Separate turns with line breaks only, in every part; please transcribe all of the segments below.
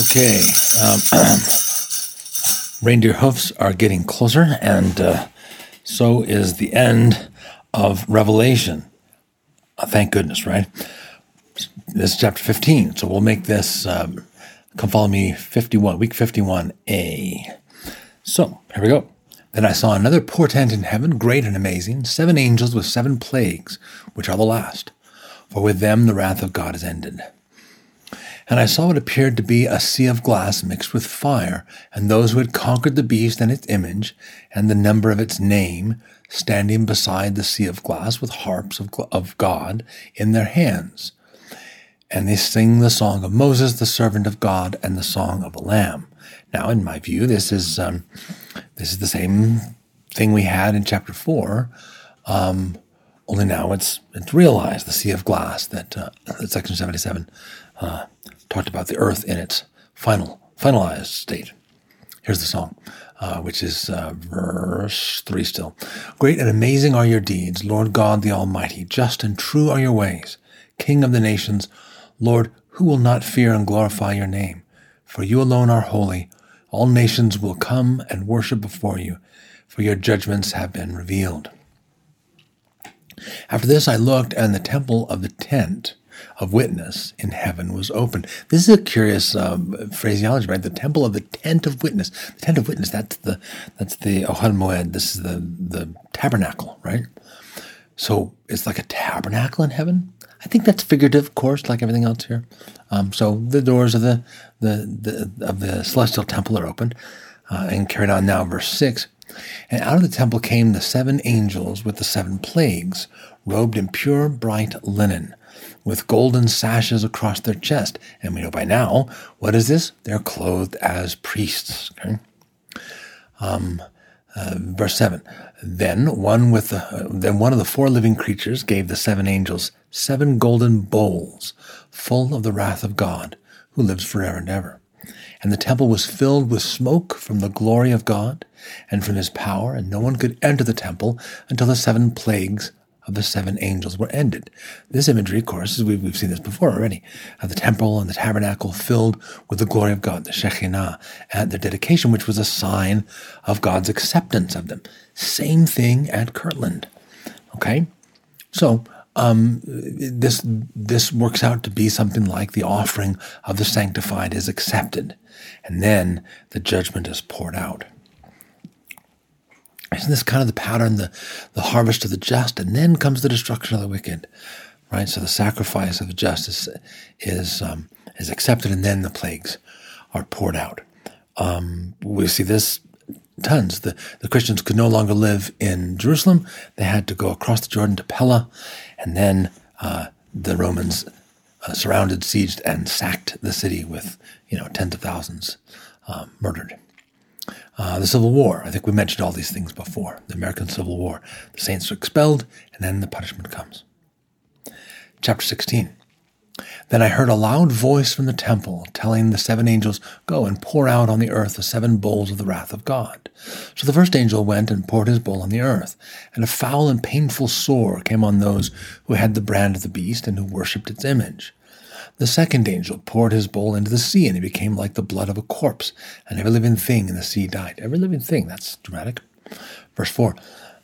Okay. Um, reindeer hoofs are getting closer, and uh, so is the end of Revelation. Uh, thank goodness, right? This is chapter 15, so we'll make this, um, come follow me, 51, week 51a. So, here we go. Then I saw another portent in heaven, great and amazing, seven angels with seven plagues, which are the last. For with them the wrath of God is ended. And I saw what appeared to be a sea of glass mixed with fire, and those who had conquered the beast and its image, and the number of its name, standing beside the sea of glass with harps of, of God in their hands. And they sing the song of Moses, the servant of God, and the song of a lamb. Now, in my view, this is um, this is the same thing we had in chapter four, um, only now it's it's realized the sea of glass that, uh, that section seventy seven uh, talked about the earth in its final, finalized state. Here's the song, uh, which is uh, verse 3 still. Great and amazing are your deeds, Lord God the Almighty. Just and true are your ways, King of the nations. Lord, who will not fear and glorify your name? For you alone are holy. All nations will come and worship before you, for your judgments have been revealed. After this I looked, and the temple of the tent of witness in heaven was opened. This is a curious um, phraseology, right? The temple of the tent of witness. The tent of witness. That's the that's the Ohel Moed. This is the the tabernacle, right? So it's like a tabernacle in heaven. I think that's figurative, of course, like everything else here. Um, so the doors of the, the, the of the celestial temple are opened uh, and carried on now. Verse six. And out of the temple came the seven angels with the seven plagues, robed in pure bright linen, with golden sashes across their chest. And we know by now, what is this? They're clothed as priests. Okay? Um, uh, verse 7 then one with the, uh, then one of the four living creatures gave the seven angels seven golden bowls full of the wrath of god who lives forever and ever and the temple was filled with smoke from the glory of god and from his power and no one could enter the temple until the seven plagues of the seven angels were ended. This imagery, of course, we've, we've seen this before already, of the temple and the tabernacle filled with the glory of God, the Shekinah, at their dedication, which was a sign of God's acceptance of them. Same thing at Kirtland. Okay? So, um, this this works out to be something like the offering of the sanctified is accepted, and then the judgment is poured out. Isn't this kind of the pattern, the, the harvest of the just, and then comes the destruction of the wicked, right? So the sacrifice of the just is, is, um, is accepted, and then the plagues are poured out. Um, we see this tons. The, the Christians could no longer live in Jerusalem. They had to go across the Jordan to Pella, and then uh, the Romans uh, surrounded, sieged, and sacked the city with, you know, tens of thousands uh, murdered. Uh, the Civil War. I think we mentioned all these things before. The American Civil War. The saints are expelled, and then the punishment comes. Chapter 16. Then I heard a loud voice from the temple telling the seven angels, Go and pour out on the earth the seven bowls of the wrath of God. So the first angel went and poured his bowl on the earth, and a foul and painful sore came on those who had the brand of the beast and who worshipped its image. The second angel poured his bowl into the sea, and it became like the blood of a corpse, and every living thing in the sea died. Every living thing, that's dramatic. Verse 4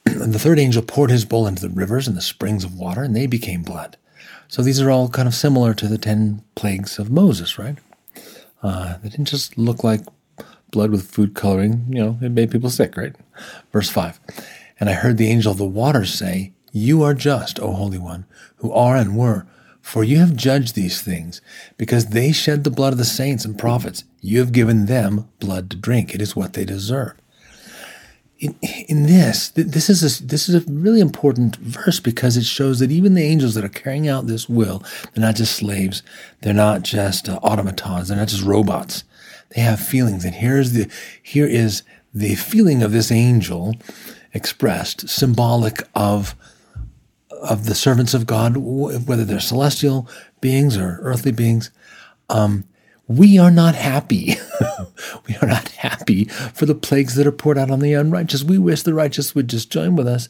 And the third angel poured his bowl into the rivers and the springs of water, and they became blood. So these are all kind of similar to the ten plagues of Moses, right? Uh, they didn't just look like blood with food coloring, you know, it made people sick, right? Verse 5 And I heard the angel of the waters say, You are just, O Holy One, who are and were for you have judged these things, because they shed the blood of the saints and prophets. You have given them blood to drink. It is what they deserve. In, in this, this is a, this is a really important verse because it shows that even the angels that are carrying out this will, they're not just slaves, they're not just uh, automatons, they're not just robots. They have feelings, and here's the here is the feeling of this angel expressed, symbolic of of the servants of God, whether they're celestial beings or earthly beings, um, we are not happy. we are not happy for the plagues that are poured out on the unrighteous. We wish the righteous would just join with us,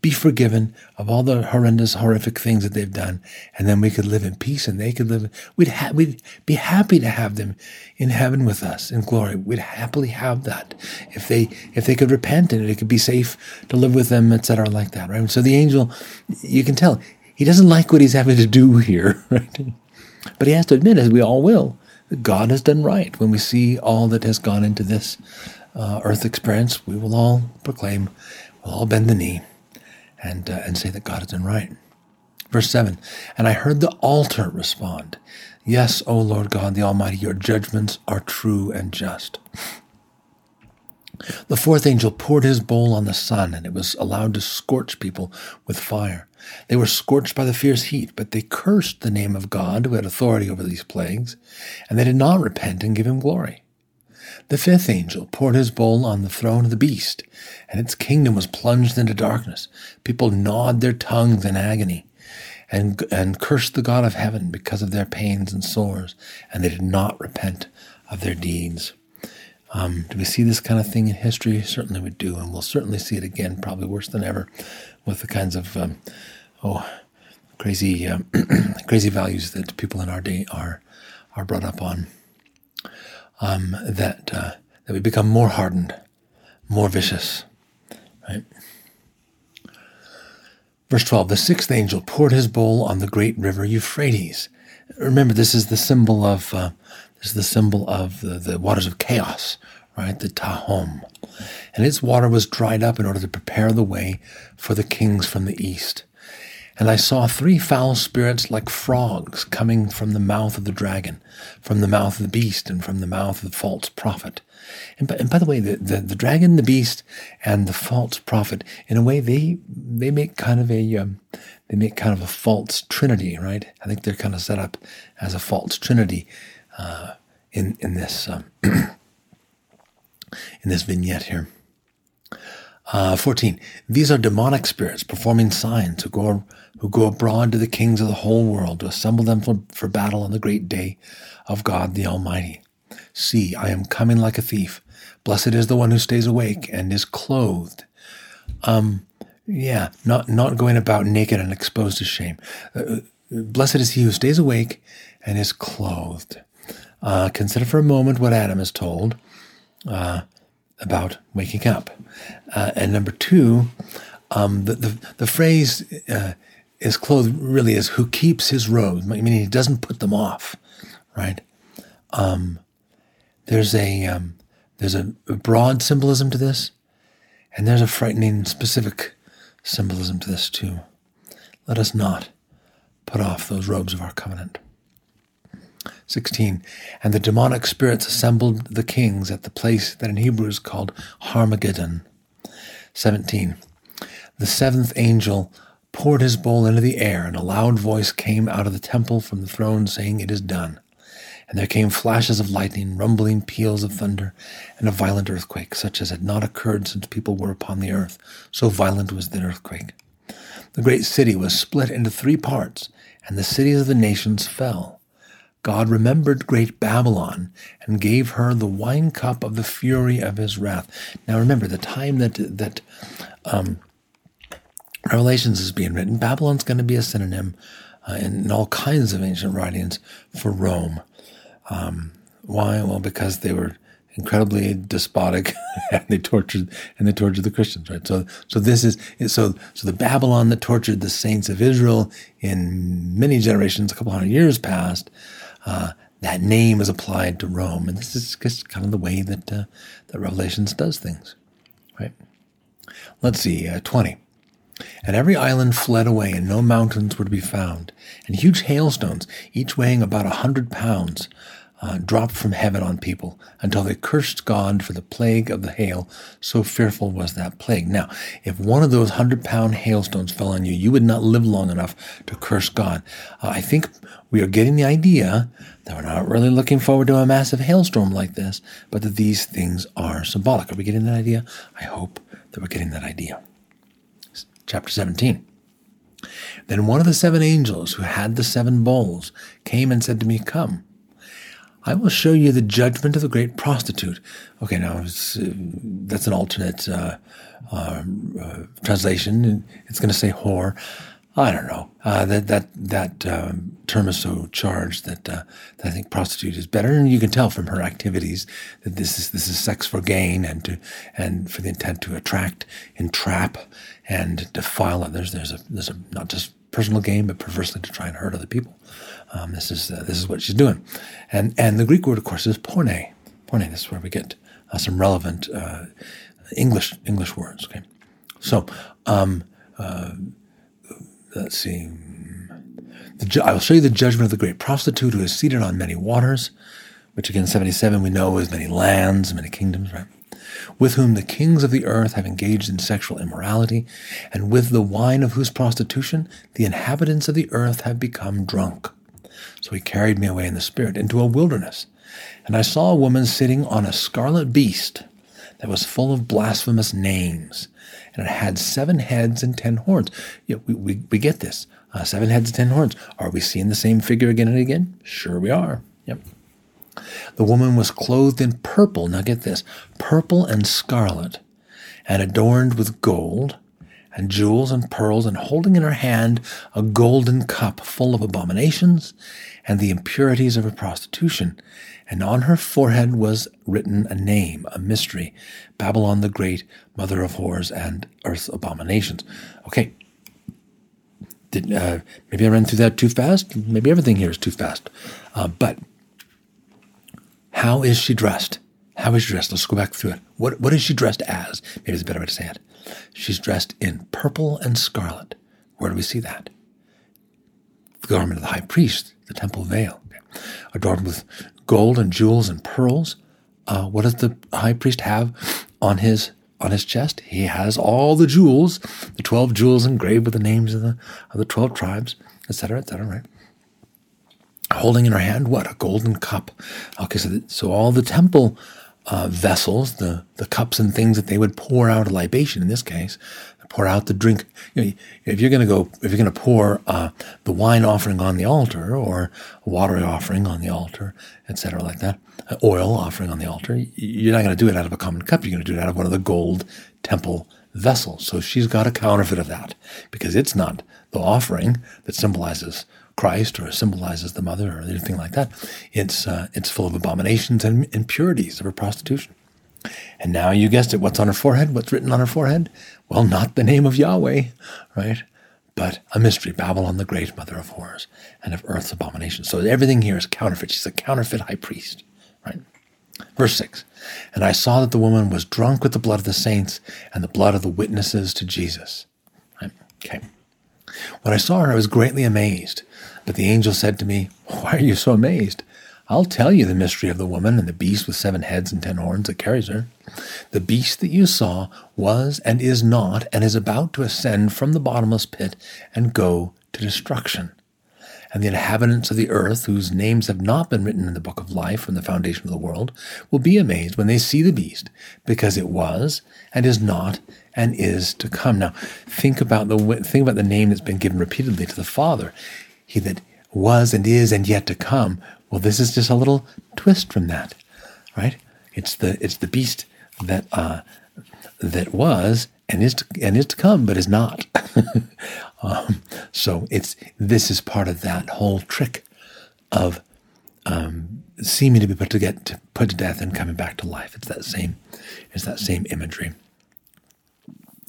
be forgiven of all the horrendous, horrific things that they've done, and then we could live in peace and they could live. We'd, ha- we'd be happy to have them in heaven with us in glory. We'd happily have that if they if they could repent and it could be safe to live with them, etc., like that, right? So the angel, you can tell he doesn't like what he's having to do here, right? But he has to admit, as we all will, God has done right. When we see all that has gone into this uh, earth experience, we will all proclaim, we'll all bend the knee and, uh, and say that God has done right. Verse 7 And I heard the altar respond, Yes, O Lord God the Almighty, your judgments are true and just. The fourth angel poured his bowl on the sun, and it was allowed to scorch people with fire. They were scorched by the fierce heat, but they cursed the name of God who had authority over these plagues, and they did not repent and give him glory. The fifth angel poured his bowl on the throne of the beast, and its kingdom was plunged into darkness. People gnawed their tongues in agony and, and cursed the God of heaven because of their pains and sores, and they did not repent of their deeds. Um, do we see this kind of thing in history? Certainly we do, and we'll certainly see it again, probably worse than ever, with the kinds of um, oh crazy um, crazy values that people in our day are are brought up on. Um, that uh, that we become more hardened, more vicious, right? Verse 12 The sixth angel poured his bowl on the great river Euphrates. Remember, this is the symbol of uh, is the symbol of the, the waters of chaos, right? The Tehom. And its water was dried up in order to prepare the way for the kings from the east. And I saw three foul spirits like frogs coming from the mouth of the dragon, from the mouth of the beast, and from the mouth of the false prophet. And by, and by the way, the, the, the, dragon, the beast, and the false prophet, in a way, they they make kind of a um, they make kind of a false trinity, right? I think they're kind of set up as a false trinity uh, in in this um, in this vignette here. Uh, 14. These are demonic spirits performing signs who go, who go abroad to the kings of the whole world to assemble them for, for battle on the great day of God the Almighty. See, I am coming like a thief. Blessed is the one who stays awake and is clothed. Um, yeah, not, not going about naked and exposed to shame. Uh, uh blessed is he who stays awake and is clothed. Uh, consider for a moment what Adam is told uh, about waking up. Uh, and number two, um, the, the, the, phrase uh, is clothed really is who keeps his robes, meaning he doesn't put them off, right? Um, there's a um, there's a broad symbolism to this, and there's a frightening specific symbolism to this too. Let us not put off those robes of our covenant. 16. And the demonic spirits assembled the kings at the place that in Hebrew is called Harmageddon. 17. The seventh angel poured his bowl into the air, and a loud voice came out of the temple from the throne, saying, It is done. And there came flashes of lightning, rumbling peals of thunder, and a violent earthquake, such as had not occurred since people were upon the earth. So violent was the earthquake. The great city was split into three parts, and the cities of the nations fell. God remembered great Babylon and gave her the wine cup of the fury of his wrath. Now remember, the time that that um, Revelations is being written, Babylon's going to be a synonym uh, in, in, all kinds of ancient writings for Rome. Um, why? Well, because they were incredibly despotic and they tortured and they tortured the Christians, right? So, so this is so so the Babylon that tortured the saints of Israel in many generations, a couple hundred years past uh, that name is applied to Rome. And this is just kind of the way that, uh, that Revelations does things, right? Let's see, uh, 20. And every island fled away, and no mountains were to be found. And huge hailstones, each weighing about a hundred pounds, uh, dropped from heaven on people until they cursed God for the plague of the hail. So fearful was that plague. Now, if one of those hundred pound hailstones fell on you, you would not live long enough to curse God. Uh, I think we are getting the idea that we're not really looking forward to a massive hailstorm like this, but that these things are symbolic. Are we getting that idea? I hope that we're getting that idea. Chapter 17. Then one of the seven angels who had the seven bowls came and said to me, Come. I will show you the judgment of the great prostitute. Okay, now uh, that's an alternate uh, uh, uh translation. It's going to say whore. I don't know. Uh, that that that um, term is so charged that, uh, that, I think prostitute is better, and you can tell from her activities that this is this is sex for gain and to and for the intent to attract, entrap, and defile others. There's a there's a not just personal gain, but perversely to try and hurt other people. Um, this is uh, this is what she's doing, and and the Greek word, of course, is porne. Porne. This is where we get uh, some relevant uh, English English words. Okay, so. Um, uh, let's see. Ju- I will show you the judgment of the great prostitute who is seated on many waters, which again, 77 we know is many lands, many kingdoms, right? With whom the kings of the earth have engaged in sexual immorality, and with the wine of whose prostitution the inhabitants of the earth have become drunk. So he carried me away in the spirit into a wilderness, and I saw a woman sitting on a scarlet beast that was full of blasphemous names and it had seven heads and ten horns. Know, we, we, we get this. Uh, seven heads and ten horns. Are we seeing the same figure again and again? Sure we are. Yep. The woman was clothed in purple. Now get this purple and scarlet, and adorned with gold and jewels and pearls, and holding in her hand a golden cup full of abominations and the impurities of her prostitution and on her forehead was written a name, a mystery Babylon the Great, mother of whores and earth's abominations. Okay. Did, uh, maybe I ran through that too fast. Maybe everything here is too fast. Uh, but how is she dressed? How is she dressed? Let's go back through it. What, what is she dressed as? Maybe it's a better way to say it. She's dressed in purple and scarlet. Where do we see that? The garment of the high priest, the temple veil, adorned with gold and jewels and pearls. Uh, what does the high priest have on his on his chest? He has all the jewels, the twelve jewels engraved with the names of the of the twelve tribes, etc., etc. Right? Holding in her hand what a golden cup. Okay, so the, so all the temple uh, vessels, the the cups and things that they would pour out a libation in this case, pour out the drink. You know, if you're going to go, if you're going to pour uh, the wine offering on the altar or water offering on the altar, etc., like that, uh, oil offering on the altar, you're not going to do it out of a common cup. You're going to do it out of one of the gold temple vessels. So she's got a counterfeit of that because it's not the offering that symbolizes Christ or symbolizes the mother or anything like that. It's uh, it's full of abominations and impurities of her prostitution. And now you guessed it. What's on her forehead? What's written on her forehead? Well, not the name of Yahweh, right? But a mystery, Babylon the Great, mother of horrors and of earth's abominations. So everything here is counterfeit. She's a counterfeit high priest, right? Verse 6 And I saw that the woman was drunk with the blood of the saints and the blood of the witnesses to Jesus. Right? Okay. When I saw her, I was greatly amazed. But the angel said to me, Why are you so amazed? I'll tell you the mystery of the woman and the beast with seven heads and ten horns that carries her. The beast that you saw was and is not and is about to ascend from the bottomless pit and go to destruction. And the inhabitants of the earth, whose names have not been written in the book of life from the foundation of the world, will be amazed when they see the beast, because it was and is not and is to come. Now, think about the think about the name that's been given repeatedly to the Father. He that was and is and yet to come well, this is just a little twist from that, right? It's the it's the beast that uh, that was and is to, and is to come, but is not. um, so it's this is part of that whole trick of um, seeming to be put to get put to death and coming back to life. It's that same it's that same imagery.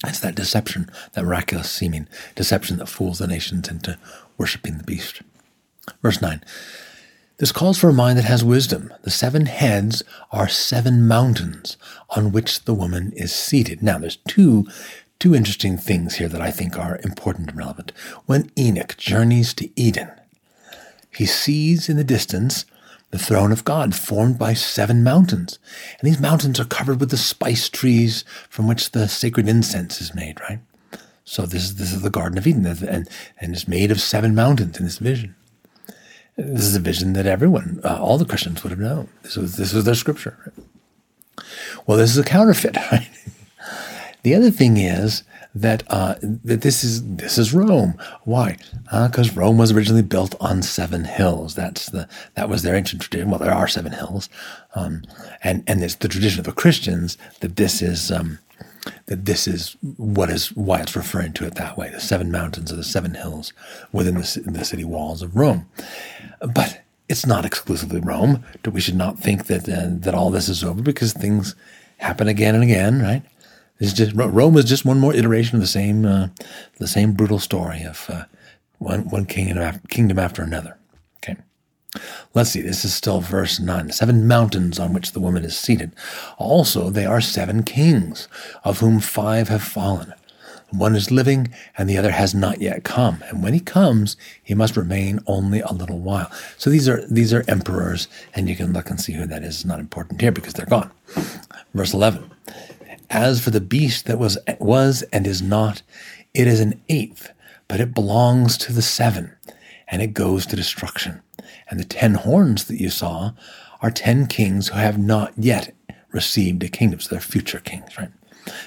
It's that deception, that miraculous seeming deception that fools the nations into worshiping the beast. Verse 9 this calls for a mind that has wisdom. The seven heads are seven mountains on which the woman is seated. Now, there's two, two interesting things here that I think are important and relevant. When Enoch journeys to Eden, he sees in the distance the throne of God formed by seven mountains. And these mountains are covered with the spice trees from which the sacred incense is made, right? So this is, this is the Garden of Eden, and, and it's made of seven mountains in this vision. This is a vision that everyone, uh, all the Christians would have known. This was, this was their scripture. Well, this is a counterfeit, right? The other thing is that uh, that this is this is Rome. Why? Because uh, Rome was originally built on seven hills. That's the that was their ancient tradition. Well, there are seven hills, um, and and it's the tradition of the Christians that this is. Um, that this is what is why it's referring to it that way the seven mountains or the seven hills within the, the city walls of Rome. But it's not exclusively Rome. We should not think that uh, that all this is over because things happen again and again, right? It's just Rome is just one more iteration of the same uh, the same brutal story of uh, one one kingdom after, kingdom after another. Okay, let's see. This is still verse nine. Seven mountains on which the woman is seated. Also, they are seven kings, of whom five have fallen. One is living, and the other has not yet come. And when he comes, he must remain only a little while. So these are these are emperors, and you can look and see who that is. It's not important here because they're gone. Verse eleven. As for the beast that was was and is not, it is an eighth, but it belongs to the seven, and it goes to destruction. And the ten horns that you saw are ten kings who have not yet received a kingdom. So they're future kings, right?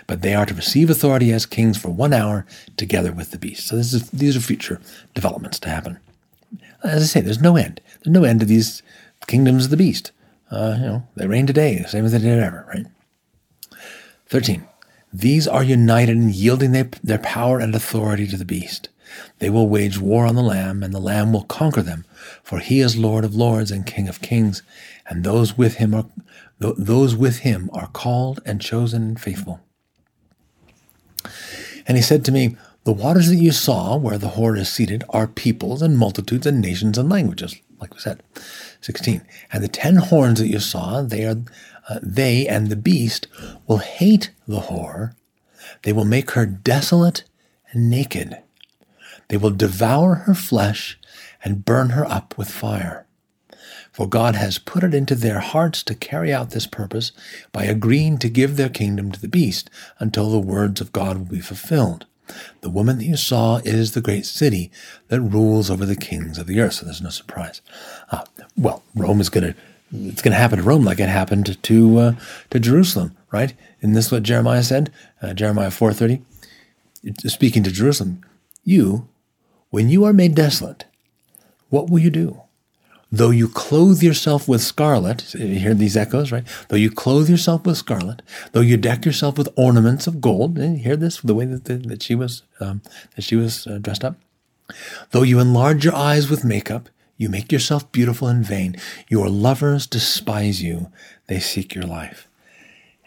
But they are to receive authority as kings for one hour together with the beast. So this is, these are future developments to happen. As I say, there's no end. There's no end to these kingdoms of the beast. Uh, you know, they reign today, the same as they did ever, right? 13. These are united in yielding their, their power and authority to the beast. They will wage war on the Lamb, and the Lamb will conquer them, for he is Lord of lords and King of kings, and those with him are those with him are called and chosen and faithful. And he said to me, The waters that you saw where the whore is seated are peoples and multitudes and nations and languages, like we said. 16. And the ten horns that you saw, they are uh, they and the beast will hate the whore. They will make her desolate and naked. They will devour her flesh and burn her up with fire. For God has put it into their hearts to carry out this purpose by agreeing to give their kingdom to the beast until the words of God will be fulfilled. The woman that you saw is the great city that rules over the kings of the earth. So there's no surprise. Uh, well, Rome is going to it's going to happen to Rome like it happened to uh, to Jerusalem, right? And this is what Jeremiah said, uh, Jeremiah four thirty, speaking to Jerusalem. You, when you are made desolate, what will you do? Though you clothe yourself with scarlet, you hear these echoes, right? Though you clothe yourself with scarlet, though you deck yourself with ornaments of gold, you hear this the way that, the, that she was um, that she was uh, dressed up. Though you enlarge your eyes with makeup, you make yourself beautiful in vain. Your lovers despise you; they seek your life.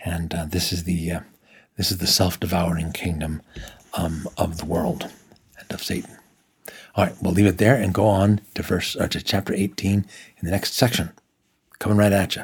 And uh, this is the uh, this is the self-devouring kingdom um, of the world and of Satan. All right, we'll leave it there and go on to verse or to chapter 18 in the next section. Coming right at you.